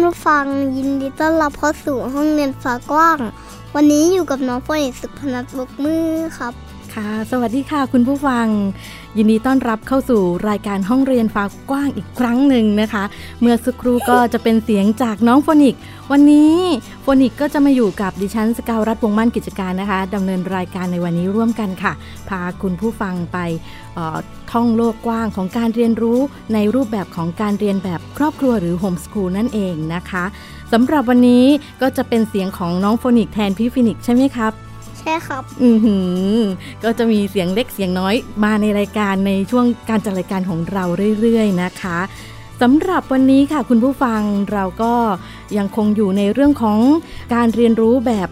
านผู้ฟังยินดีต้อนรับเข้าสู่ห้องเรียนฟ้ากว้าง วันนี้อยู่กับน้องฝนสุพนัทบกมือครับ ค่ะ สวัสดีค่ะคุณผู้ฟัง ยินดีต้อนรับเข้าสู่รายการห้องเรียนฟ้ากว้างอีกครั้งหนึ่งนะคะ เมื่อสักครู่ก็จะเป็นเสียงจากน้องโฟนิก วันนี้โฟนิกก็จะมาอยู่กับดิฉันสกาวรัฐวงมั่นกิจการนะคะดำเนินรายการในวันนี้ร่วมกันค่ะ พาคุณผู้ฟังไปท่องโลกกว้างของการเรียนรู้ในรูปแบบของการเรียนแบบครอบครัวหรือ homeschool นั่นเองนะคะสำหรับวันนี้ก็จะเป็นเสียงของน้องโฟนิกแทนพี่ฟินิกใช่ไหมครับ ใช่ครับ อือหือ ก็จะมีเสียงเล็กเสียงน้อยมาในรายการในช่วงการจัดรายการของเราเรื่อยๆนะคะสำหรับวันนี้ค่ะคุณผู้ฟังเราก็ยังคงอยู่ในเรื่องของการเรียนรู้แบบ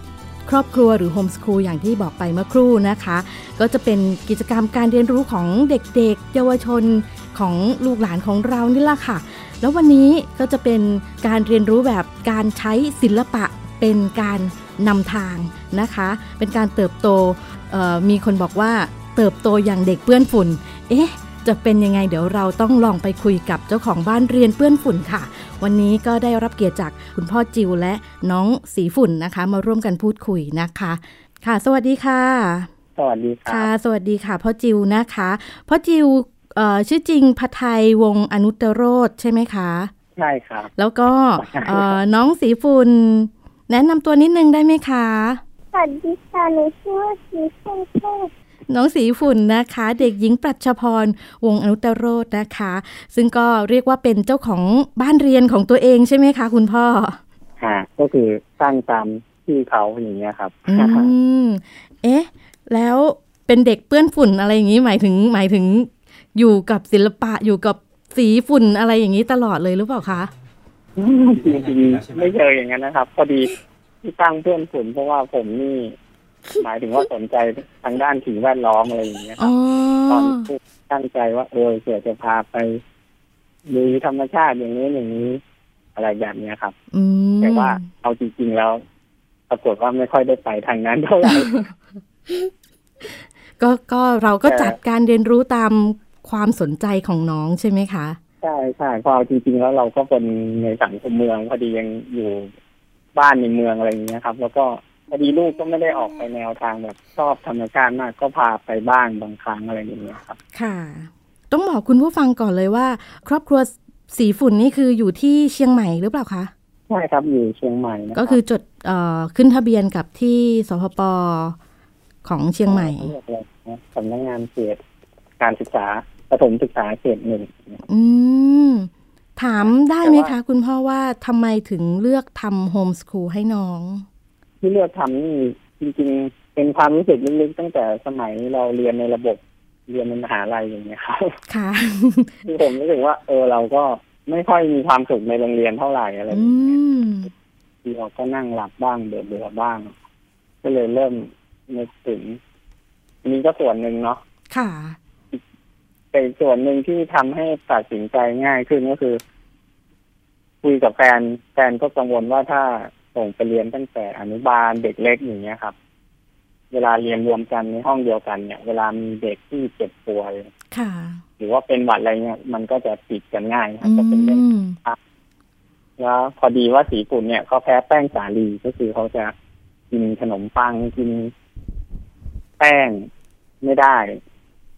ครอบครัวหรือ homeschool อย่างที่บอกไปเมื่อครู่นะคะ ก็จะเป็นกิจกรรมการเรียนรู้ของเด็กๆ เยาวชนของลูกหลานของเรานี่แหละค่ะ แล้ววันนี้ก็จะเป็นการเรียนรู้แบบการใช้ศิลปะเป็นการ นำทางนะคะ เป็นการเติบโตมีคนบอกว่าเติบโตอย่างเด็กเปื้อนฝุ่น เอ๊ะจะเป็นยังไงเดี๋ยวเราต้องลองไปคุยกับเจ้าของบ้านเรียนเปื้อนฝุ่นค่ะ วันนี้ก็ได้รับเกียรติจากคุณพ่อจิวและน้องสีฝุ่นนะคะ มาร่วมกันพูดคุยนะคะ ค่ะ สวัสดีค่ะ สวัสดีค่ะ สวัสดีค่ะพ่อจิวนะคะพ่อจิวชื่อจริงพัทไทยวงอนุตโรธใช่ไหมคะ ใช่ครับ แล้วก็น้องสีฝุ่น แนะนำตัวนิดนึงได้ไหมคะสวัสดีค่ะหนูชื่อว่าสีฝุ่นน้องสีฝุ่นนะคะ เด็กหญิงปรัชพร วงอนุตโรธนะคะ ซึ่งก็เรียกว่าเป็นเจ้าของบ้านเรียนของตัวเองใช่ไหมคะ คุณพ่อค่ะก็คือสร้างตามที่เขาอย่างเงี้ยครับอืมเอ๊ะ แล้วเป็นเด็กเปื้อนฝุ่นอะไรอย่างนี้หมายถึงหมายถึงอยู่กับศิลปะอยู่กับสีฝุ่นอะไรอย่างนี้ตลอดเลยหรือเปล่าคะ จริงๆไม่เจออย่างนั้นนะครับ พอดีที่ตั้งเพื่อนผมเพราะว่าผมนี่ หมายถึงว่าสนใจทางด้านสิ่งแวดล้อมอะไรอย่างเงี้ยครับตอนตั้งใจว่าเออเกิดจะพาไปดูธรรมชาติอย่างนี้อย่างนี้ อะไรแบบนี้ครับแต่ว่าเอาจริงๆแล้ว ปรากฏว่าไม่ค่อยได้ไปทางนั้นเท่าไหร่ก็ก็เราก็จัดการเรียนรู้ตามความสนใจของน้องใช่ไหมคะ ใช่ใช่พอจริง ๆ แล้วเราก็เป็นในสังคมเมืองพอดียังอยู่บ้านในเมืองอะไรอย่างเงี้ยครับ แล้วก็พอดีลูกก็ไม่ได้ออกไปแนวทางแบบชอบธรรมชาติมากก็พาไปบ้างบางครั้งอะไรอย่างเงี้ยครับ ค่ะ ต้องบอกคุณผู้ฟังก่อนเลยว่า ครอบครัวสีฝุ่นนี่คืออยู่ที่เชียงใหม่หรือเปล่าคะใช่ครับอยู่เชียงใหม่นะก็คือจดเอ่อขึ้นทะเบียนกับที่สพปของเชียงใหม่สำนักงานเขตการศึกษา ประถมศึกษาเขตหนึ่งอืมถามได้ไหมคะ คุณพ่อว่าทำไมถึงเลือกทำโฮมสคูลให้น้อง ที่เลือกทำนี่จริง ๆ เป็นความรู้สึกลึกๆตั้งแต่สมัยเราเรียนในระบบเรียนในมหาลัยอย่างเงี้ยครับค่ะคือผมรู้สึกว่า เออเราก็ไม่ค่อยมีความสุขในโรงเรียนเท่าไหร่อะไรอย่างเงี้ยที่เราก็นั่งหลับบ้างเบื่อเบื่อบ้าง ก็เลยเริ่มนึกถึงนี้ก็ส่วนหนึ่งเนาะค่ะ แต่ส่วนหนึ่งที่ทำให้ตัดสินใจง่ายขึ้นก็คือ คุยกับแฟนแฟนก็กังวลว่าถ้าส่งไปเรียนตั้งแต่อนุบาลเด็กเล็กอย่างเงี้ยครับ เวลาเรียนรวมกันในห้องเดียวกันเนี่ย เวลามีเด็กที่เจ็บป่วยค่ะหรือว่าเป็นหวัดอะไรเงี้ยมันก็จะติดกันง่ายครับจะเป็นเรื่องแล้วพอดีว่าสีฝุ่นเนี่ยเขาแพ้แป้งสาลีก็คือเขาจะกินขนมปังกินแป้งไม่ได้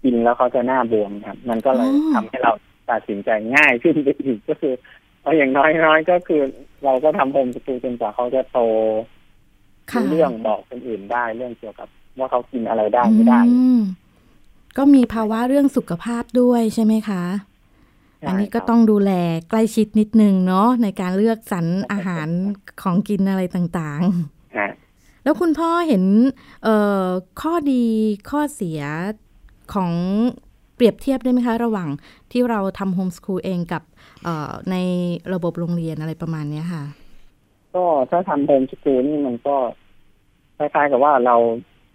กินแล้วเขาจะหน้าบวมครับ มันก็เลยทำให้เราตัดสินใจง่ายขึ้นไปอีกก็คือเอาอย่างน้อยๆก็คือ เราก็ทำโฮมสกูลจนกว่าเขาจะโตเรื่องบอกคนอื่นได้เรื่องเกี่ยวกับ ว่าเขากินอะไรได้ไม่ได้ก็มีภาวะเรื่องสุขภาพด้วยใช่ไหมคะ อันนี้ก็ต้องดูแลใกล้ชิดนิดนึงเนาะในการเลือกสรรอาหารของกินอะไรต่างแล้วคุณพ่อเห็นข้อดีข้อเสีย ของเปรียบเทียบได้ไหมคะ ระหว่างที่เราทำโฮมสคูลเองกับในระบบโรงเรียนอะไรประมาณนี้ค่ะ ก็ถ้าทำโฮมสกูลนี่มันก็คล้ายๆกับว่าเรา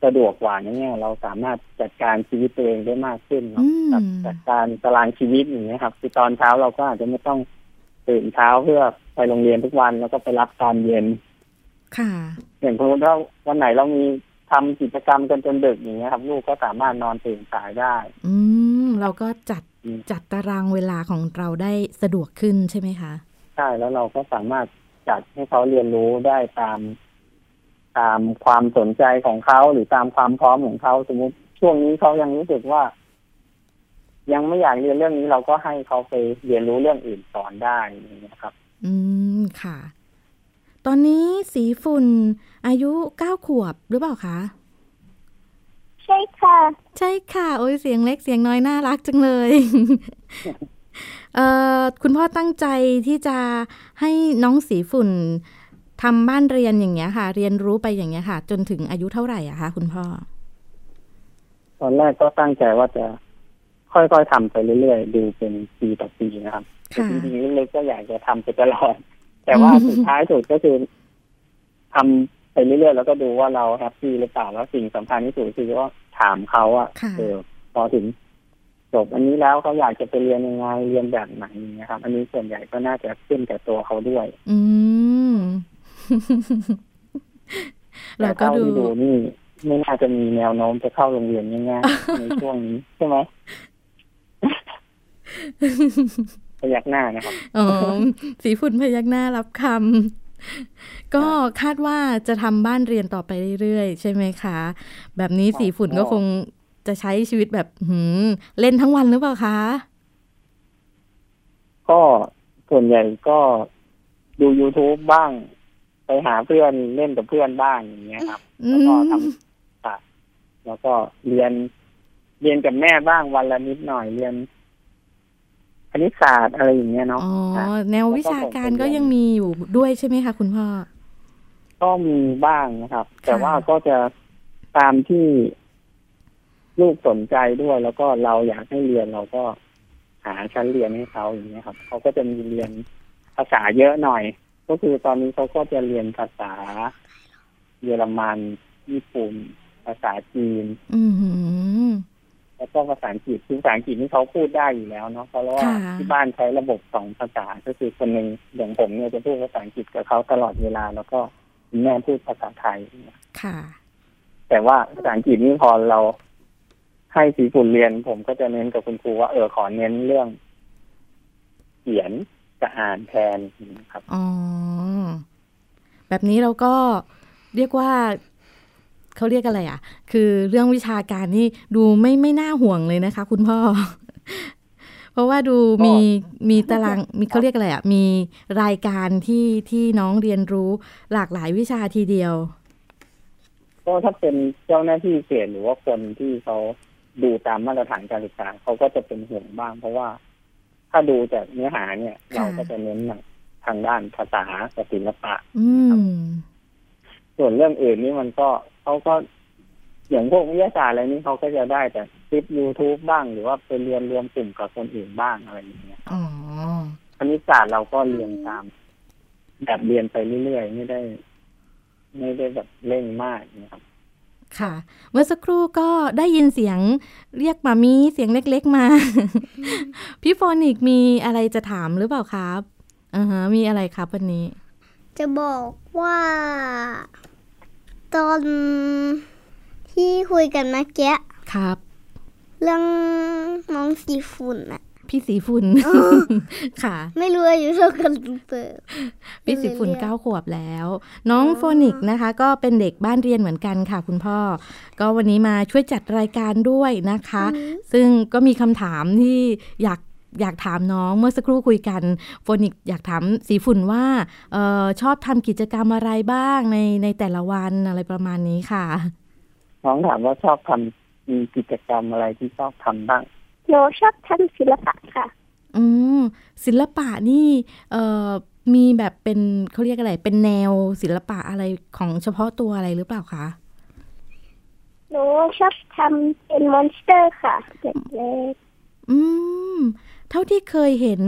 สะดวกกว่านี่เราสามารถจัดการชีวิตตัวเองได้มากขึ้นเนาะจัดการตารางชีวิตอย่างนี้ครับคือตอนเช้าเราก็อาจจะไม่ต้องตื่นเช้าเพื่อไปโรงเรียนทุกวันแล้วก็ไปรับตอนเย็น ค่ะอย่างสมมติว่าวันไหนเรามี ทำกิจกรรมกันจนดึกอย่างเงี้ยครับ ลูกก็สามารถนอนตื่นสายได้ อืมเราก็จัดจัดตารางเวลาของเราได้สะดวกขึ้นใช่ไหมคะใช่แล้วเราก็สามารถจัดให้เขาเรียนรู้ได้ตาม ตามความสนใจของเขาหรือตามความพร้อมของเขาสมมติช่วงนี้เขายังรู้สึกว่า ยังไม่อยากเรียนเรื่องนี้เราก็ให้เขาไปเรียนรู้เรื่องอื่นสอนได้นะครับ อืมค่ะ ตอนนี้สีฝุ่นอายุเก้าขวบหรือเปล่าคะ ใช่ค่ะ ใช่ค่ะ โอ้ยเสียงเล็กเสียงน้อยน่ารักจังเลยเอ่อคุณพ่อตั้งใจที่จะให้น้องสีฝุ่นทำบ้านเรียนอย่างเงี้ยค่ะ เรียนรู้ไปอย่างเงี้ยค่ะ จนถึงอายุเท่าไหร่อะคะคุณพ่อ ตอนแรกก็ตั้งใจว่าจะค่อยๆทำไปเรื่อยๆ ดูเป็นปีต่อปีนะครับแต่จริงๆเล็กๆก็อยากจะทำไปตลอด แต่ว่าสุดท้ายสุดก็คือทำไปเรื่อยๆแล้วก็ดูว่าเราแฮปปี้หรือเปล่าแล้วสิ่งสำคัญที่สุดคือว่าถามเขาอะเออพอถึงจบอันนี้แล้วเขาอยากจะไปเรียนยังไงเรียนแบบไหนนะครับ อันนี้ส่วนใหญ่ก็น่าจะขึ้นกับตัวเขาด้วย อืมเราก็ดูดูนี่ไม่น่าจะมีแนวโน้มจะเข้าโรงเรียนง่ายๆในช่วงนี้ใช่ไหมพ ยักหน้านะครับอ๋อสีฝุ่นพยักหน้ารับคำก็คาดว่าจะทำบ้านเรียนต่อไปเรื่อยๆ ใช่ไหมคะ แบบนี้สีฝุ่นก็คงจะใช้ชีวิตแบบหืมเล่นทั้งวันหรือเปล่าคะ ก็ส่วนใหญ่ก็ดู YouTube บ้าง ไปหาเพื่อนเล่นกับเพื่อนบ้างอย่างเงี้ยครับ แล้วก็ทำแล้วก็เรียน เรียนกับแม่บ้างวันละนิดหน่อยเรียน คณิตศาสตร์อะไรอย่างเงี้ยเนาะอ๋อแนววิชาการก็ยังมีอยู่ด้วยใช่ไหมคะคุณพ่อ ก็มีบ้างนะครับ แต่ว่าก็จะตามที่ลูกสนใจด้วย แล้วก็เราอยากให้เรียนเราก็หาชั้นเรียนให้เขาอย่างเงี้ยครับเขาก็จะมีเรียนภาษาเยอะหน่อย ก็คือตอนนี้เขาก็จะเรียนภาษาเยอรมันญี่ปุ่น ภาษาจีน แล้วก็ภาษาอังกฤษภาษาอังกฤษนี่เขาพูดได้อยู่แล้วเนาะเพราะว่าที่บ้านใช้ระบบสองภาษาก็คือคนหนึ่งอย่างผมเนี่ยจะพูดภาษาอังกฤษกับเขาตลอดเวลา แล้วก็แม่พูดภาษาไทยค่ะ แต่ว่าภาษาอังกฤษนี่พอเราให้สีฝุ่นเรียน ผมก็จะเน้นกับคุณครูว่าเออขอเน้นเรื่อง เขียนจะอ่านแทนครับอ๋อแบบนี้เราก็เรียกว่า เขาเรียกอะไรอะ คือเรื่องวิชาการนี่ดูไม่ไม่น่าห่วงเลยนะคะ คุณพ่อ เพราะว่าดูมีมีตารางมีเขาเรียกอะไรอะ มีรายการที่ที่น้องเรียนรู้หลากหลายวิชาทีเดียว ก็ถ้าเป็นเจ้าหน้าที่เขตหรือว่าคนที่เขาดูตามมาตรฐานการศึกษาเขาก็จะเป็นห่วงบ้าง เพราะว่าถ้าดูจากเนื้อหาเนี่ย เราก็จะเน้นทางด้านภาษาศิลปะส่วนเรื่องอื่นนี่มันก็ เขาก็อย่างพวกวิทยาศาสตร์อะไรนี้เขาก็จะได้แต่คลิป YouTube บ้างหรือว่าไปเรียนรวมกลุ่มกับคนอื่นบ้างอะไรอย่างเงี้ยคณิตศาสตร์เราก็เรียนตาม แบบเรียนไปเรื่อยๆไม่ได้ ไม่ได้แบบเร่งมากนะครับ ค่ะ เมื่อสักครู่ก็ได้ยินเสียงเรียกมามีเสียงเล็กๆมา พี่โฟนิกมีอะไรจะถามหรือเปล่าครับอ่าฮะมีอะไรครับวันนี้ จะบอกว่า ตอนที่คุยกันเมื่อกี้ครับ เรื่องน้องสีฝุ่นอะพี่สีฝุ่นค่ะ ไม่รู้อายุเท่ากันเปิดพี่สีฝุ่นเก้าขวบแล้ว น้องโฟนิกนะคะ ก็เป็นเด็กบ้านเรียนเหมือนกันค่ะ คุณพ่อ ก็วันนี้มาช่วยจัดรายการด้วยนะคะ ซึ่งก็มีคำถามที่อยาก อยากถามน้องเมื่อสักครู่คุยกันโฟนิกอยากถามสีฝุ่นว่าออชอบทำกิจกรรมอะไรบ้างในในแต่ละวันอะไรประมาณนี้ค่ะ น้องถามว่าชอบทำมีกิจกรรมอะไรที่ชอบทำบ้างหนูชอบทำศิลปะค่ะ อืมศิลปะนี่เออมีแบบเป็นเขาเรียกอะไร เป็นแนวศิลปะอะไรของเฉพาะตัวอะไรหรือเปล่าคะหนูชอบทำเป็น monster ค่ะเด็กเล็กอืม เท่าที่เคยเห็น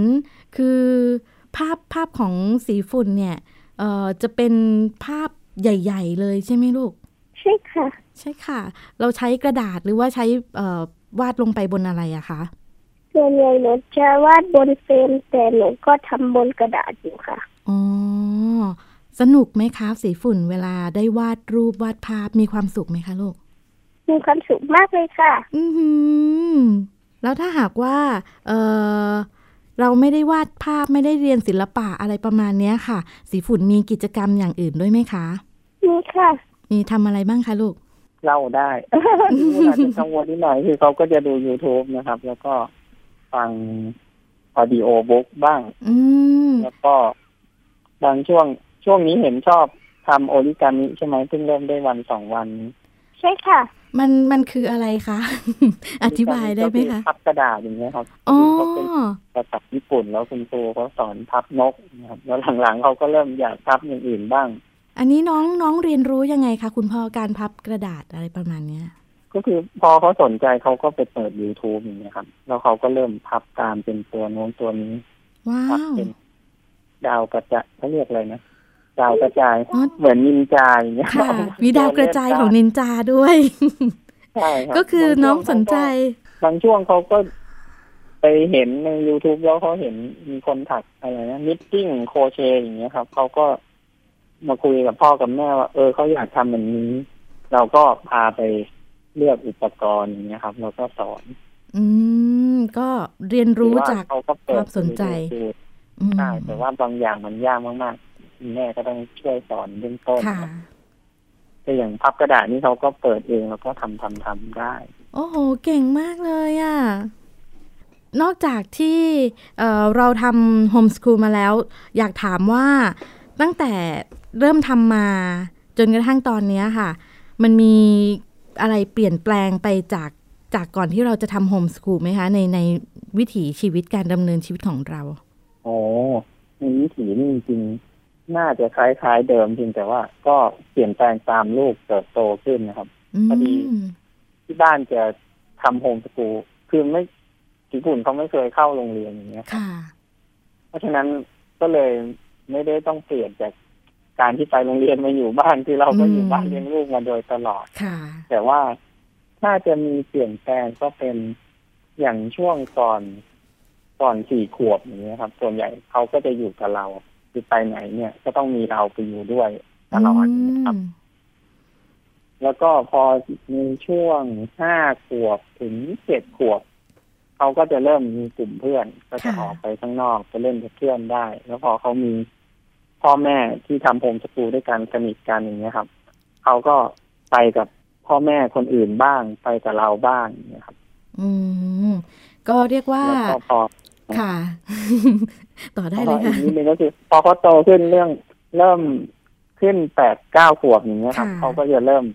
คือภาพภาพของสีฝุ่นเนี่ยเอ่อจะเป็นภาพใหญ่ ๆ เลยใช่ไหมลูก ใช่ค่ะ ใช่ค่ะ เราใช้กระดาษหรือว่าใช้เอ่อวาดลงไปบนอะไรอะคะส่วนใหญ่หนูจะวาดบนเฟรมแต่หนูก็ทำบนกระดาษอยู่ค่ะอ๋อสนุกไหมคะสีฝุ่นเวลาได้วาดรูปวาดภาพมีความสุขไหมคะลูกมีความสุขมากเลยค่ะ อือหือ แล้วถ้าหากว่าเออเราไม่ได้วาดภาพไม่ได้เรียนศิลปะอะไรประมาณเนี้ยค่ะ สีฝุ่นมีกิจกรรมอย่างอื่นด้วยไหมคะ มีค่ะ มีทำอะไรบ้างคะลูก เล่าได้ที่อาจจะกังวลนิดหน่อยคือเขาก็จะดู YouTube นะครับ แล้วก็ฟังออดิโอบุ๊กบ้างอืมแล้วก็บางช่วงช่วงนี้เห็นชอบทำโอริกามิใช่ไหมเพิ่งเริ่มได้วันสองวัน ใช่ค่ะ มันมันคืออะไรคะ อธิบายได้ไหมก็อคะพับกระดาษอย่างเงี้ยครับอ๋อเขาเป็นภาษาญี่ปุ่นแล้วคุณครูเขาสอนพับนกนะครับแล้วหลังๆเขาก็เริ่มอยากพับอย่างอื่นบ้าง อันนี้น้องน้องเรียนรู้ยังไงคะคุณพ่อการพับกระดาษอะไรประมาณเนี้ยก็คือพอเขาสนใจเขาก็ไปเปิด YouTube อย่างเงี้ยครับแล้วเขาก็เริ่มพับตามเป็นตัวโน้นตัวนี้ว้าพับวเป็นดาวกระจายเขาเรียกอะไรนะ ดาวกระจายอ๋อเหมือนนินจาอย่างเงี้ยค่ะมีดาวกระจายของนินจาด้วยใช่ครับก็คือบางช่วน้องสนใจ บางช่วงเขาก็ไปเห็นใน YouTube แล้วเขาเห็นมีคนถักอะไรนะนิตติ้งโคเชอย่างเงี้ยครับเขาก็มาคุยกับพ่อกับแม่ว่า เออเขาอยากทำแบบนี้ เราก็พาไปเลือกอุปกรณ์อย่างเงี้ยครับ เราก็สอน อืม ก็เรียนรู้หอว่จากเขาก็เปิคดวามสนใจดูอืมใช่แต่ว่าบางอย่างมันยากมาก ๆแม่ก็ต้องช่วยสอนเบื้องต้นค่ะแต่อย่างพับกระดาษนี่เขาก็เปิดเองแล้วก็ทำทำทำได้ โอ้โห เก่งมากเลยอะ่ะ นอกจากที่เอ่อเราทำโฮมส o ูลมาแล้ว อยากถามว่าตั้งแต่เริ่มทำมาจนกระทั่งตอนเนี้ยค่ะ มันมีอะไรเปลี่ยนแปลงไปจากจากก่อนที่เราจะทำโฮมส o ูลไหมคะ ในในวิถีชีวิตการดำเนินชีวิตของเรา โอ้ในวิถีนี่จริงๆ น่าจะคล้ายๆเดิมเพียงแต่ว่าก็เปลี่ยนแปลงตามลูกเติบโตขึ้นนะครับอืพอดีมที่บ้านจะทำโฮมสกูลคือไม่ญี่ปุ่นเขาไม่เคยเข้าโรงเรียนอย่างเงี้ยค่ะเพราะฉะนั้นก็เลยไม่ได้ต้องเปลี่ยนจากการที่ไปโรงเรียนมาอยู่บ้านคือเราก็อยู่อืมบ้านเลี้ยงลูกมาโดยตลอดค่ะแต่ว่าถ้าจะมีเปลี่ยนแปลงก็เป็นอย่างช่วงก่อนก่อนสี่ขวบอย่างเงี้ยครับ ส่วนใหญ่เขาก็จะอยู่กับเรา คือไปไหนเนี่ยก็ต้องมีเราไปอยู่ด้วยตลอดนะครับอืมแล้วก็พอในช่วงห้าขวบถึงเจ็ดขวบเขาก็จะเริ่มมีกลุ่มเพื่อน ก็จะออกไปข้างนอกไปเล่นกับเพื่อนได้ แล้วพอเขามีพ่อแม่ที่ทำโฮมสกูลด้วยกันสนิทกันอย่างเงี้ยครับเขาก็ไปกับพ่อแม่คนอื่นบ้างไปกับเราบ้างอย่างเงี้ยครับ อืม ก็เรียกว่าแล้วก็พอค่ะ ต่อได้แล้วเลก็ยอีค่ะกนิดนึงก็คือ พอเขาโตขึ้นเรื่องเริ่มขึ้นแปดเก้าขวบอย่างเงี้ยครับค่ะเขาก็จะเริ่ม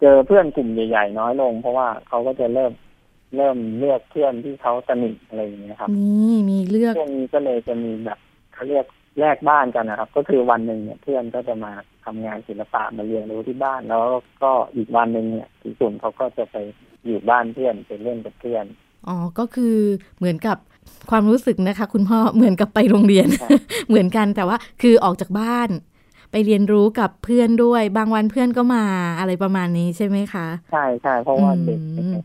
เจอเพื่อนกลุ่มใหญ่ๆน้อยลง เพราะว่าเขาก็จะเริ่มเริ่มเลือกเพื่อนที่เขาสนิทอะไรอย่างเงี้ยครับนี่มีเลือกช่วงนี้ก็เลยจะมีแบบเขาเรียกแลกบ้านกันนะครับ ก็คือวันหนึ่งเนี่ยเพื่อนก็จะมาทำงานศิลปะมาเรียนรู้ที่บ้าน แล้วก็อีกวันหนึ่งเนี่ยที่ส่วนเขาก็จะไปอยู่บ้านเพื่อนไปเล่นกับเพื่อนอ๋อก็คือเหมือนกับ ความรู้สึกนะคะ คุณพ่อเหมือนกับไปโรงเรียนครับเหมือนกันแต่ว่าคือออกจากบ้าน ไปเรียนรู้กับเพื่อนด้วย บางวันเพื่อนก็มาอะไรประมาณนี้ใช่ไหมคะ ใช่ใช่เพราะว่าอืมเด็กเนี่ย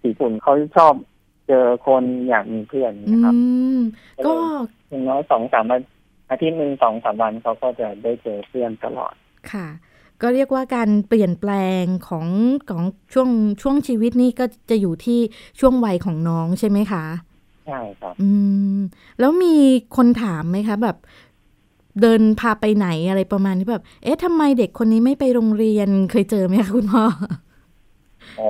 สีฝุ่นเขาชอบเจอคนอยากมีเพื่อนอืนะครับมก็อย่างน้อยสองสามวันอาทิตย์หนึ่งสองสามวันเขาก็จะได้เจอเพื่อนตลอดค่ะ ก็เรียกว่าการเปลี่ยนแปลงของของช่วงช่วงชีวิตนี่ก็จะอยู่ที่ช่วงวัยของน้องใช่ไหมคะ ใช่ครับ อืม แล้วมีคนถามไหมคะแบบ เดินพาไปไหนอะไรประมาณที่แบบ เอ๊ะทำไมเด็กคนนี้ไม่ไปโรงเรียนเคยเจอไหมคะคุณพ่ออ๋อ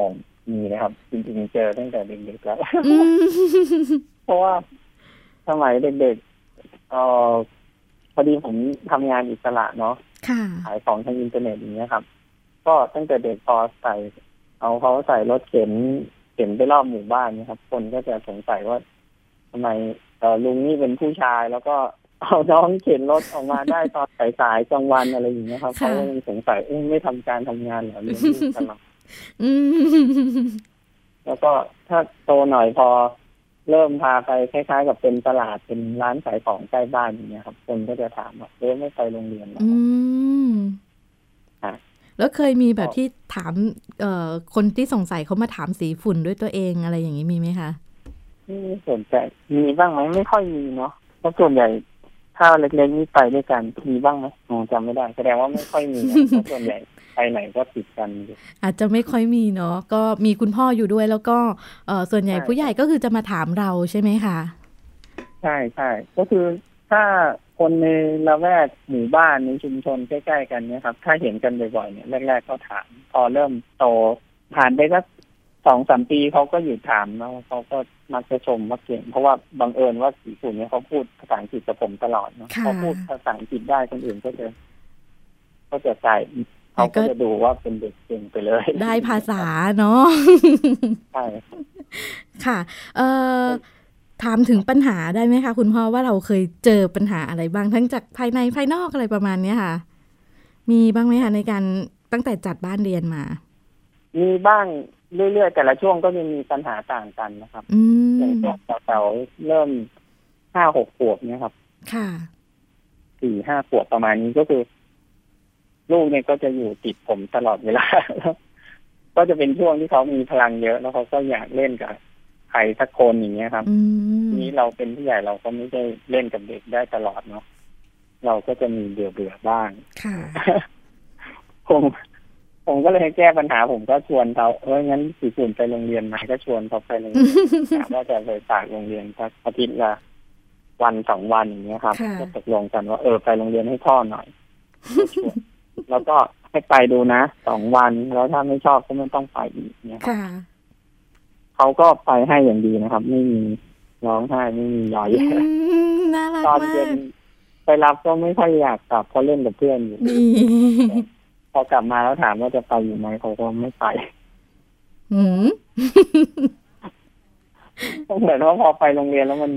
มีนะครับ จริงๆเจอตั้งแต่เด็กๆแล้วอืมเพราะว่าสมัยเด็กๆเออพอดีผมทำงานอิสระเนาะค่ะขายของทางอินเทอร์เน็ตอย่างเงี้ยครับ ก็ตั้งแต่เด็กพอใส่ เอาเขาใส่รถเข็นเข็นไปรอบหมู่บ้านเนะครับ คนก็จะสงสัยว่า ทำไมเออลุงนี่เป็นผู้ชายแล้วก็เอาน้องเข็นรถออกมาได้ตอนสายๆกลางวันอะไรอย่างเงี้ยครับเขาก็ยังสงสัยเอ้ไม่ทำการทำงานเหรอเรียนลูกตลอดแล้วก็ถ้าโตหน่อยพอเริ่มพาไปคล้ายๆ กับเป็นตลาดเป็นร้านขายของใกล้บ้านอย่างเงี้ยครับคนก็จะถามว่าเอ๊ไม่ไปโรงเรียนหรอแล้วเคยมีแบบที่ถาม เอ่อคนที่สงสัยเขามาถามสีฝุ่นด้วยตัวเองอะไรอย่างนี้มีไหมคะ ไม่สนใจมีบ้างไหมไม่ค่อยมีเนาะเพราะส่วนใหญ่ถ้าเล็กๆนี่ไปด้วยกันมีบ้างไหมอ๋อจำไม่ได้แสดงว่าไม่ค่อยมีเพราะส่วนใหญ่ไปไหนก็ติดกัน อาจจะไม่ค่อยมีเนาะก็มีคุณพ่ออยู่ด้วยแล้วก็เออส่วนใหญ่ผู้ใหญ่ก็คือจะมาถามเราใช่ไหมคะใช่ใช่ก็คือถ้าคนในละแวกหมู่บ้านในชุมชนใกล้ๆกันเนี่ยครับ ถ้าเห็นกันบ่อยๆเนี่ยแรกๆก็ถามพอเริ่มโตผ่านไปสัก สองสามปีเขาก็หยุดถามแล้วเขาก็มักจะชมว่าเก่งเพราะว่าบังเอิญว่าสีฝุ่นเนี่ยเขาพูดภาษาอังกฤษกับผมตลอดเนาะเขาพูดภาษาอังกฤษได้คนอื่นก็จะก็จะใจเขาก็จะดูว่าเป็นเด็กเก่งไปเลย ได้ภาษาเนาะใช่ค่ะ เอ่อถามถึงปัญหาได้ไหมคะ คุณพ่อว่าเราเคยเจอปัญหาอะไรบ้างทั้งจากภายในภายนอกอะไรประมาณเนี้ยค่ะ มีบ้างไหมคะในการตั้งแต่จัดบ้านเรียนมา มีบ้าง เรื่อยๆแต่ละช่วงก็ยังมีปัญหาต่างกันนะครับอย่างช่วงแถวเริ่มห้าหกขวบเนี่ยครับ ค่ะสี่ห้าขวบประมาณนี้ก็คือ ลูกเนี่ยก็จะอยู่ติดผมตลอดเวลา ก็จะเป็นช่วงที่เขามีพลังเยอะ แล้วเขาก็อยากเล่นกับใครสักคนอย่างเงี้ยครับนี้เราเป็นผู้ใหญ่เราก็ไม่ได้เล่นกับเด็กได้ตลอดเนาะเราก็จะมีเบื่อเบื่อบ้างค่ะ ผมผมก็เลยแก้ปัญหาผมก็ชวนเขาเอองั้นสีฝุ่นไปโรงเรียนไหมก็ชวนเขาไปโรงเรียนว่าจะไปฝากโรงเรียนสักอาทิตย์ละวันสองวันอย่างเงี้ยครับ ก็ตกลงกันว่าเออไปโรงเรียนให้พ่อหน่อย แล้วก็ให้ไปดูนะสองวันแล้วถ้าไม่ชอบก็ไม่ต้องไปอีกเนี่ยครับเขาก็ไปให้อย่างดีนะครับ ไม่มีร้องไห้ไม่มีรอยแย่ตอนเย็นไปรับก็ไม่ค่อยอยากกลับเพราะเล่นกับเพื่อนอยู่พ อกลับมาแล้วถามว่าจะไปอยู่ไหมเขาก็ไม่ไปอืมเหมือนว่าพอไปโรงเรียนแล้วมัน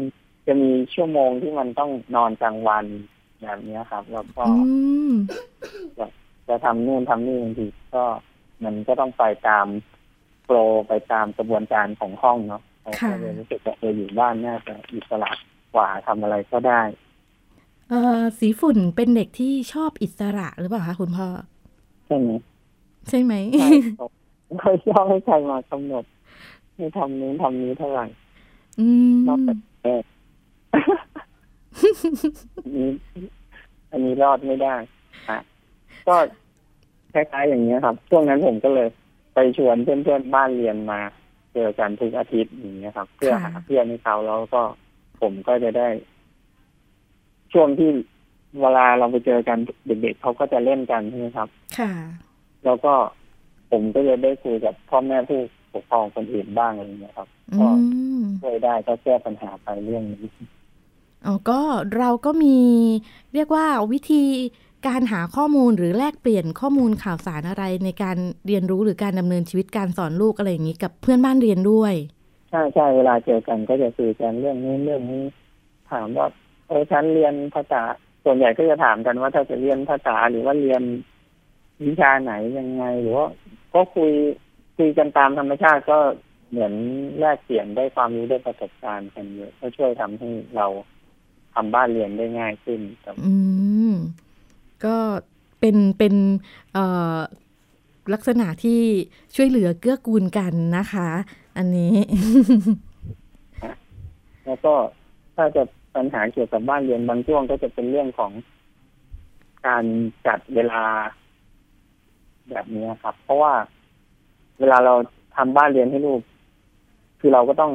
จะมีชั่วโมงที่มันต้องนอนกลางวันแบบนี้ครับ แล้วก็จะทำนู่นทำนี่บางทีก็มันก็ต้องไปตามโปรไปตามกระบวนการของห้องเนาะเราก็เลยรู้สึกว่าเอออยู่บ้านน่าจะอิสระกว่าทำอะไรก็ได้ เออสีฝุ่นเป็นเด็กที่ชอบอิสระหรือเปล่าคะคุณพ่อ ใช่ไหมใช่ไหมเขาชอบให้ใครมากำหนดให้ทำนี้ทำนี้เท่าไหร่นอกจากแม่นี้อันนี้รอดไม่ได้ฮะก็คล้ายๆอย่างนี้ครับ ช่วงนั้นผมก็เลยไปชวนเพื่อนๆบ้านเรียนมา เจอกันทุกอาทิตย์อย่างเงี้ยครับ เพื่อหาเพื่อนให้เขาแล้วก็ผมก็จะได้ ช่วงที่ เวลาเราไปเจอกันเด็กๆเขาก็จะเล่นกันใช่ไหมครับ ค่ะ แล้วก็ผมก็จะได้คุยกับพ่อแม่ผู้ปกครองคนอื่นบ้างอะไรเงี้ยครับก็ช่วยได้ก็แก้ปัญหาไปเรื่องนี้อ๋อก็เราก็มีเรียกว่าวิธีการหาข้อมูลหรือแลกเปลี่ยนข้อมูลข่าวสารอะไรในการเรียนรู้หรือการดำเนินชีวิตการสอนลูกอะไรอย่างนี้กับเพื่อนบ้านเรียนด้วย ใช่ใช่เวลาเจอกันก็จะคุยกันเรื่องนี้เรื่องนี้ ถามว่าเออฉันเรียนภาษา ส่วนใหญ่ก็จะถามกันว่าถ้าจะเรียนภาษาหรือว่าเรียนวิชาไหนยังไง หรือว่าก็คุยคุยกันตามธรรมชาติก็เหมือนแลกเปลี่ยนได้ความรู้ได้ประสบการณ์กันเยอะก็ช่วยทำให้เราทำบ้านเรียนได้ง่ายขึ้นครับอืมก็เป็นเป็นเอ่อลักษณะที่ช่วยเหลือเกื้อกูลกันนะคะ อันนี้ แล้วก็ถ้าจะ ปัญหาเกี่ยวกับบ้านเรียนบางช่วงก็จะเป็นเรื่องของการจัดเวลาแบบนี้ครับ เพราะว่าเวลาเราทำบ้านเรียนให้ลูก คือเราก็ต้อง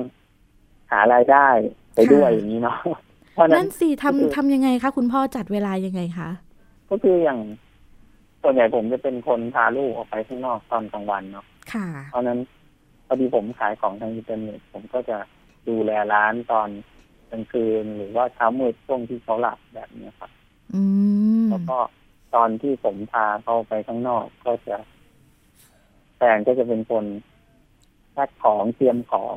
หารายได้ไปด้วยอย่างนี้เนาะเพราะนั้นสิทำทำยังไงคะคุณพ่อจัดเวลายังไงคะก็คืออย่างส่วนใหญ่ผมจะเป็นคนพาลูกออกไปข้างนอกตอนกลางวันเนาะค่ะเพราะนั้นพอดีผมขายของทางอินเทอร์เน็ตผมก็จะดูแลร้านตอนก ลางคืน หรือว่าเช้ามืดช่วงที่เขาหลับแบบนี้ครับแล้วก็ตอนที่ผมพาเขาไปข้างนอกก็จะแฟนก็จะเป็นคนแพ็คของเตรียมของ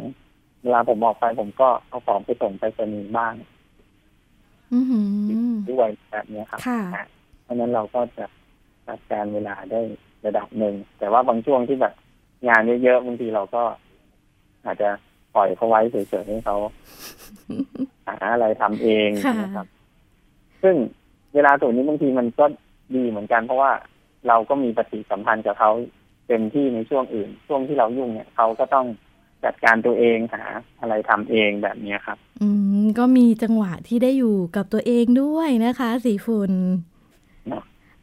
เวลาผมออกไปผมก็เอาของไปส่งไปสนีบ้างด้วยแบบนี้ครับเพราะนั้นเราก็จะจัดการเวลาได้ระดับหนึ่ง แต่ว่าบางช่วงที่แบบงานเยอะๆบางทีเราก็อาจจะ ปล่อยเขาไว้เฉยๆให้เขาหาอะไรทำเองนะครับ ซึ่งเวลาส่วนนี้บางทีมันก็ดีเหมือนกัน เพราะว่าเราก็มีปฏิสัมพันธ์กับเขาเต็มที่ในช่วงอื่น ช่วงที่เรายุ่งเนี่ยเขาก็ต้องจัดการตัวเองหาอะไรทำเองแบบนี้ครับ อืมก็มีจังหวะที่ได้อยู่กับตัวเองด้วยนะคะ สีฝุ่น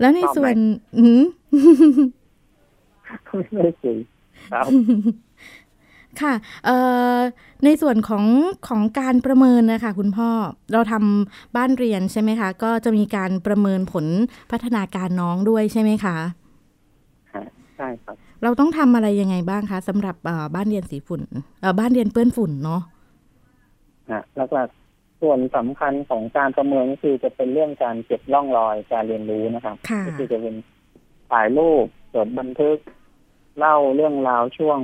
แล้วในส่วน อืมไม่คุยครับ ค่ะเอ่อในส่วนของของการประเมินนะคะคุณพ่อเราทำบ้านเรียนใช่ไหมคะ ก็จะมีการประเมินผลพัฒนาการน้องด้วยใช่ไหมคะใช่ครับเราต้องทำอะไรยังไงบ้างคะสำหรับบ้านเรียนสีฝุ่นบ้านเรียนเปื้อนฝุ่นเนาะแล้วก็ส่วนสำคัญของการประเมินก็คือจะเป็นเรื่องการเก็บร่องรอยการเรียนรู้นะครับก็คือจะเป็นถ่ายรูปจดบันทึกเล่าเรื่องราวช่วง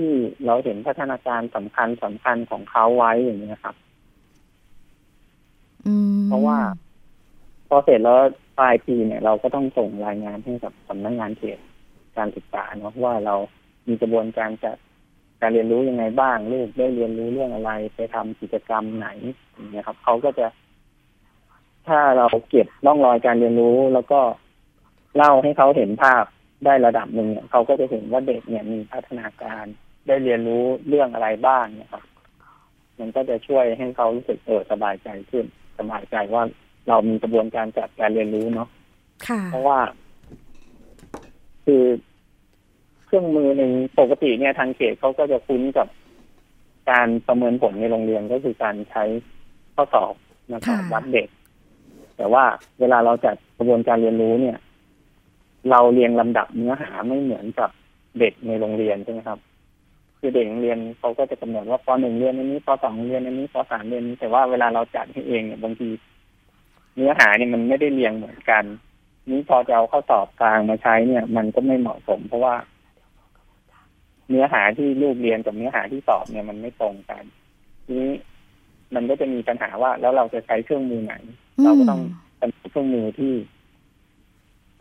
ที่เราเห็นพัฒนาการสำคัญสำคัญของเขาไว้อย่างนี้ครับเพราะว่า พอเสร็จแล้วปลายปีเนี่ย เราก็ต้องส่งรายงานให้กับสำนักงงานเขตการศึกษาเนาะว่าเรามีกระบวนการจัดการเรียนรู้ยังไงบ้างลูกได้เรียนรู้เรื่องอะไรไปทำกิจกรรมไหนอย่างเงี้ยครับเขาก็จะ ถ้าเราเก็บร่องรอยการเรียนรู้แล้วก็เล่าให้เขาเห็นภาพได้ระดับหนึ่งเนี่ยเขาก็จะเห็นว่าเด็กเนี่ยมีพัฒนาการ ได้เรียนรู้เรื่องอะไรบ้างนะครับ มันก็จะช่วยให้เขารู้สึกเออสบายใจขึ้น สบายใจว่าเรามีกระบวนการจัดการเรียนรู้เนาะเพราะว่า คือเครื่องมือหนึ่งปกติเนี่ยทางเขตเขาก็จะคุ้นกับการประเมินผลในโรงเรียนก็คือการใช้ข้อสอบนะครับวัดเด็ก แต่ว่าเวลาเราจัดกระบวนการเรียนรู้เนี่ย เราเรียงลำดับเนื้อหาไม่เหมือนกับเด็กในโรงเรียนใช่ไหมครับ คือเด็กเรียนเขาก็จะกำหนดว่าปหนึ่งเรียนอันนี้ปสองเรียนอันนี้ปสามเรียนแต่ว่าเวลาเราจัดให้เองเนี่ยบางที เนื้อหาเนี่ยมันไม่ได้เรียงเหมือนกัน นี้พอจะเอาข้อสอบกลางมาใช้เนี่ย มันก็ไม่เหมาะสม เพราะว่า เนื้อหาที่ลูกเรียนกับเนื้อหาที่สอบเนี่ยมันไม่ตรงกันทีนี้มันก็จะมีปัญหาว่า แล้วเราจะใช้เครื่องมือไหน เราก็ต้องเป็นเครื่องมือที่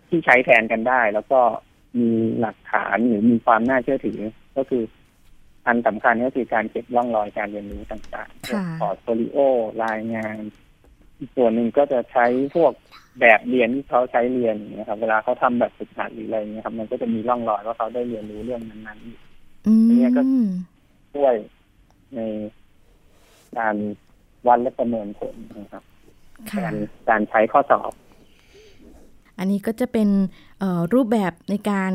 ที่ใช้แทนกันได้ แล้วก็มีหลักฐานหรือมีความน่าเชื่อถือ ก็คือ อันสำคัญก็คือการเก็บร่องรอยการเรียนรู้ต่างๆ portfolioรายงาน อีกส่วนหนึ่งก็จะใช้พวกแบบเรียนที่เขาใช้เรียนนะครับ เวลาเขาทำแบบฝึกหัดหรืออะไรเงี้ยครับ มันก็จะมีร่องรอยว่าเขาได้เรียนรู้เรื่องนั้นๆอันนี้ก็ช่วยในการวัดและประเมินผลนะครับการการใช้ข้อสอบ อันนี้ก็จะเป็นรูปแบบในการ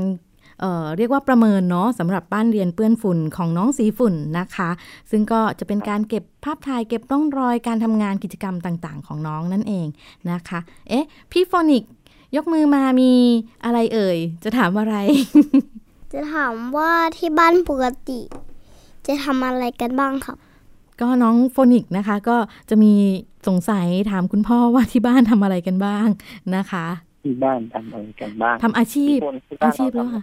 เเรียกว่าประเมินเนาะสำหรับบ้านเรียนเปื้อนฝุ่นของน้องสีฝุ่นนะคะ ซึ่งก็จะเป็นการเก็บภาพถ่ายเก็บร่องรอยการทำงานกิจกรรมต่างๆ ของน้องนั่นเองนะคะ เอ๊ะ พี่โฟนิกยกมือมามีอะไรเอ่ย จะถามอะไร จะถามว่าที่บ้านปกติ จะทำอะไรกันบ้างครับ ก็น้องโฟนิกนะคะ ก็จะมีสงสัยถามคุณพ่อว่าที่บ้านทำอะไรกันบ้างนะคะ ที่บ้านทำอะไรกันบ้างทำอาชีพอาชีพแล้วค่ะ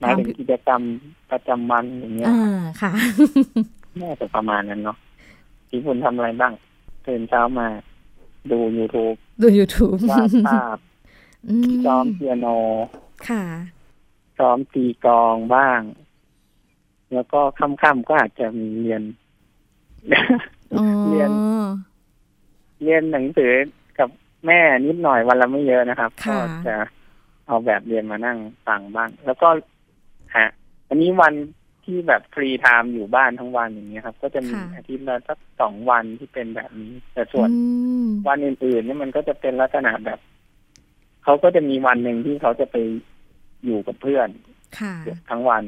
หมายถึงกิจกรรมประจำวันอย่างเงี้ยอ่าค่ะน่าจะประมาณนั้นเนาะที่คุณทำอะไรบ้างตื่นเช้ามา ดู YouTube ดู YouTube วาดภาพซ้อมเปียโน ค่ะซ้อมตีกองบ้าง แล้วก็ค่ำๆก็อาจจะมีเรียนเรียน เรียนหนังสือกับแม่นิดหน่อยวันละไม่เยอะนะครับ ก็จะเอาแบบเรียนมานั่งฟังบ้าง แล้วก็ ฮะอันนี้วันที่แบบ free time อยู่บ้านทั้งวันอย่างเงี้ยครับ ก็จะมีอาทิตย์ละสักสองวันที่เป็นแบบนี้ แต่ส่วนวันอื่นๆนี่มันก็จะเป็นลักษณะแบบเขาก็จะมีวันหนึ่งที่เขาจะไปอยู่กับเพื่อนทั้งวัน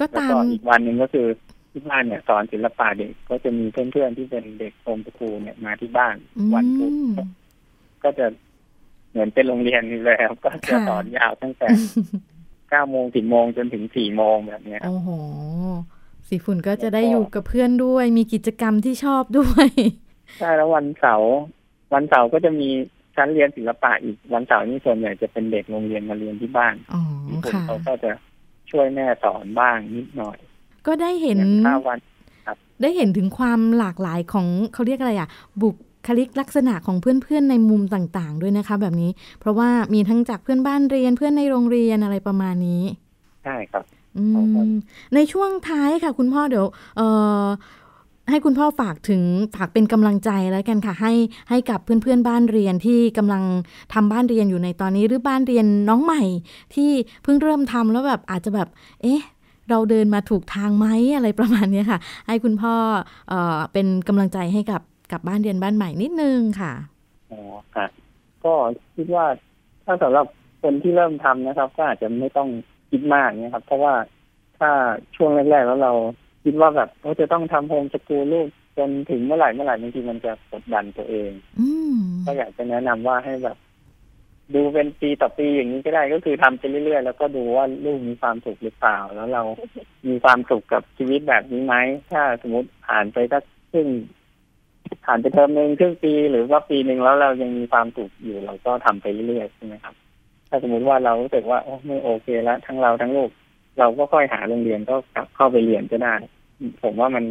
ก็ตามอีกวันหนึ่งก็คือที่บ้านเนี่ยสอนศิลปะเด็กก็จะมีเพื่อนๆที่เป็นเด็ก homeschool เนี่ยมาที่บ้านวันพุธก็จะเหมือนเป็นโรงเรียนเลยครับ ก็จะสอนยาวตั้งแต่ เก้าโมงสิบโมงจนถึงสี่โมงแบบนี้โอ้โหสีฝุ่นก็จะได้อยู่กับเพื่อนด้วย มีกิจกรรมที่ชอบด้วยใช่แล้ววันเสาร์วันเสาร์ก็จะมีชั้นเรียนศิลปะอีกวันเสาร์นี่ส่วนใหญ่จะเป็นเด็กโรงเรียนมาเรียนที่บ้านญี่ปุ่นเขาก็จะช่วยแม่สอนบ้างนิดหน่อย ก็ได้เห็นวันได้เห็นถึงความหลากหลายของเขาเรียกอะไรอะ บุค ลิกลักษณะของเพื่อนๆในมุมต่างๆ ด้วยนะคะ แบบนี้ เพราะว่ามีทั้งจากเพื่อนบ้านเรียนเพื่อนในโรงเรียนอะไรประมาณนี้ ใช่ครับในช่วงท้ายค่ะ คุณพ่อเดี๋ยวเออให้คุณพ่อฝากถึงฝากเป็นกำลังใจแล้วกันค่ะ ให้ให้กับเพื่อนๆบ้านเรียนที่กำลังทำบ้านเรียนอยู่ในตอนนี้หรือบ้านเรียนน้องใหม่ ที่เพิ่งเริ่มทำแล้วแบบอาจจะแบบ เอ๊ะ เราเดินมาถูกทางไหมอะไรประมาณนี้ค่ะ ให้คุณพ่อเออเป็นกำลังใจให้กับ กับบ้านเรียนบ้านใหม่นิดนึงค่ะอ๋อค่ะก็คิดว่าถ้าสำหรับคนที่เริ่มทำนะครับ ก็อาจจะไม่ต้องคิดมากนะครับ เพราะว่าถ้าช่วงแรกๆแล้วเราคิดว่าแบบเราจะต้องทำโฮมสกูลลูกจนถึงเมื่อไหร่เมื่อไหร่บางทีมันจะกดดันตัวเองก็อยากจะแนะนำว่าให้แบบ ดูเป็นปีต่อปีอย่างนี้ก็ได้ก็คือทำไปเรื่อยๆแล้วก็ดูว่าลูกมีความสุขหรือเปล่า แล้วเรามีความสุขกับชีวิตแบบนี้ไหมถ้าสมมติผ่านไปสักครึ่ง ผ่านไปเทอมหนึ่งครึ่งปีหรือว่าปีหนึ่งแล้วเรายังมีความสุขอยู่เราก็ทำไปเรื่อยๆใช่ไหมครับ ถ้าสมมติว่าเรารู้สึกว่าโอ้ไม่โอเคแล้วทั้งเราทั้งลูก เราก็ค่อยหาโรงเรียนก็กลับเข้าไปเรียนก็ได้ ผมว่ามัน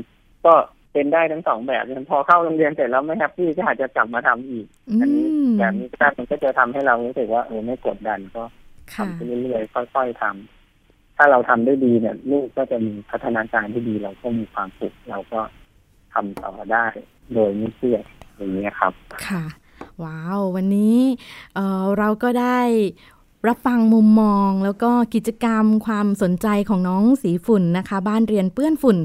ก็เป็นได้ทั้งสองแบบพอเข้าโรงเรียนเสร็จแล้วไม่ happy ก็อาจจะกลับมาทำอีกอันนี้แบบนี้ก็มันก็จะทำให้เรารู้สึกว่าเออไม่กดดันก็ทำไปเรื่อยๆค่อยๆทำถ้าเราทำได้ดีเนี่ยลูกก็จะมีพัฒนาการที่ดีเราก็มีความสุขเราก็ทำต่อได้ โดยไม่เครียดอย่างนี้ครับ ค่ะ ว้าว วันนี้เราก็ได้รับฟังมุมมองแล้วก็กิจกรรมความสนใจของน้องสีฝุ่นนะคะ บ้านเรียนเปื้อนฝุ่น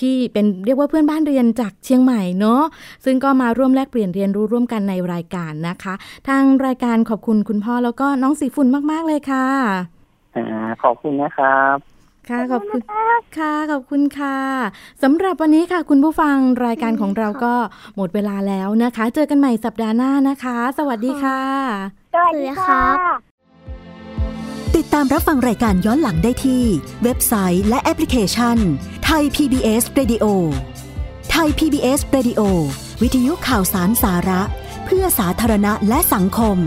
ที่เป็นเรียกว่าเพื่อนบ้านเรียนจากเชียงใหม่เนาะซึ่งก็มาร่วมแลกเปลี่ยนเรียนรู้ร่วมกันในรายการนะคะ ทางรายการขอบคุณคุณพ่อแล้วก็น้องสีฝุ่นมาก ๆ เลยค่ะขอบคุณนะครับ ค่ะขอบคุณค่ะขอบคุณค่ะสำหรับวันนี้ค่ะ คุณผู้ฟังรายการของเราก็หมดเวลาแล้วนะคะ เจอกันใหม่สัปดาห์หน้านะคะ สวัสดีค่ะ สวัสดีครับติดตามรับฟังรายการย้อนหลังได้ที่ เว็บไซต์และแอปพลิเคชันไทย PBS Radio ไทย PBS Radio วิทยุข่าวสารสาระ เพื่อสาธารณะและสังคม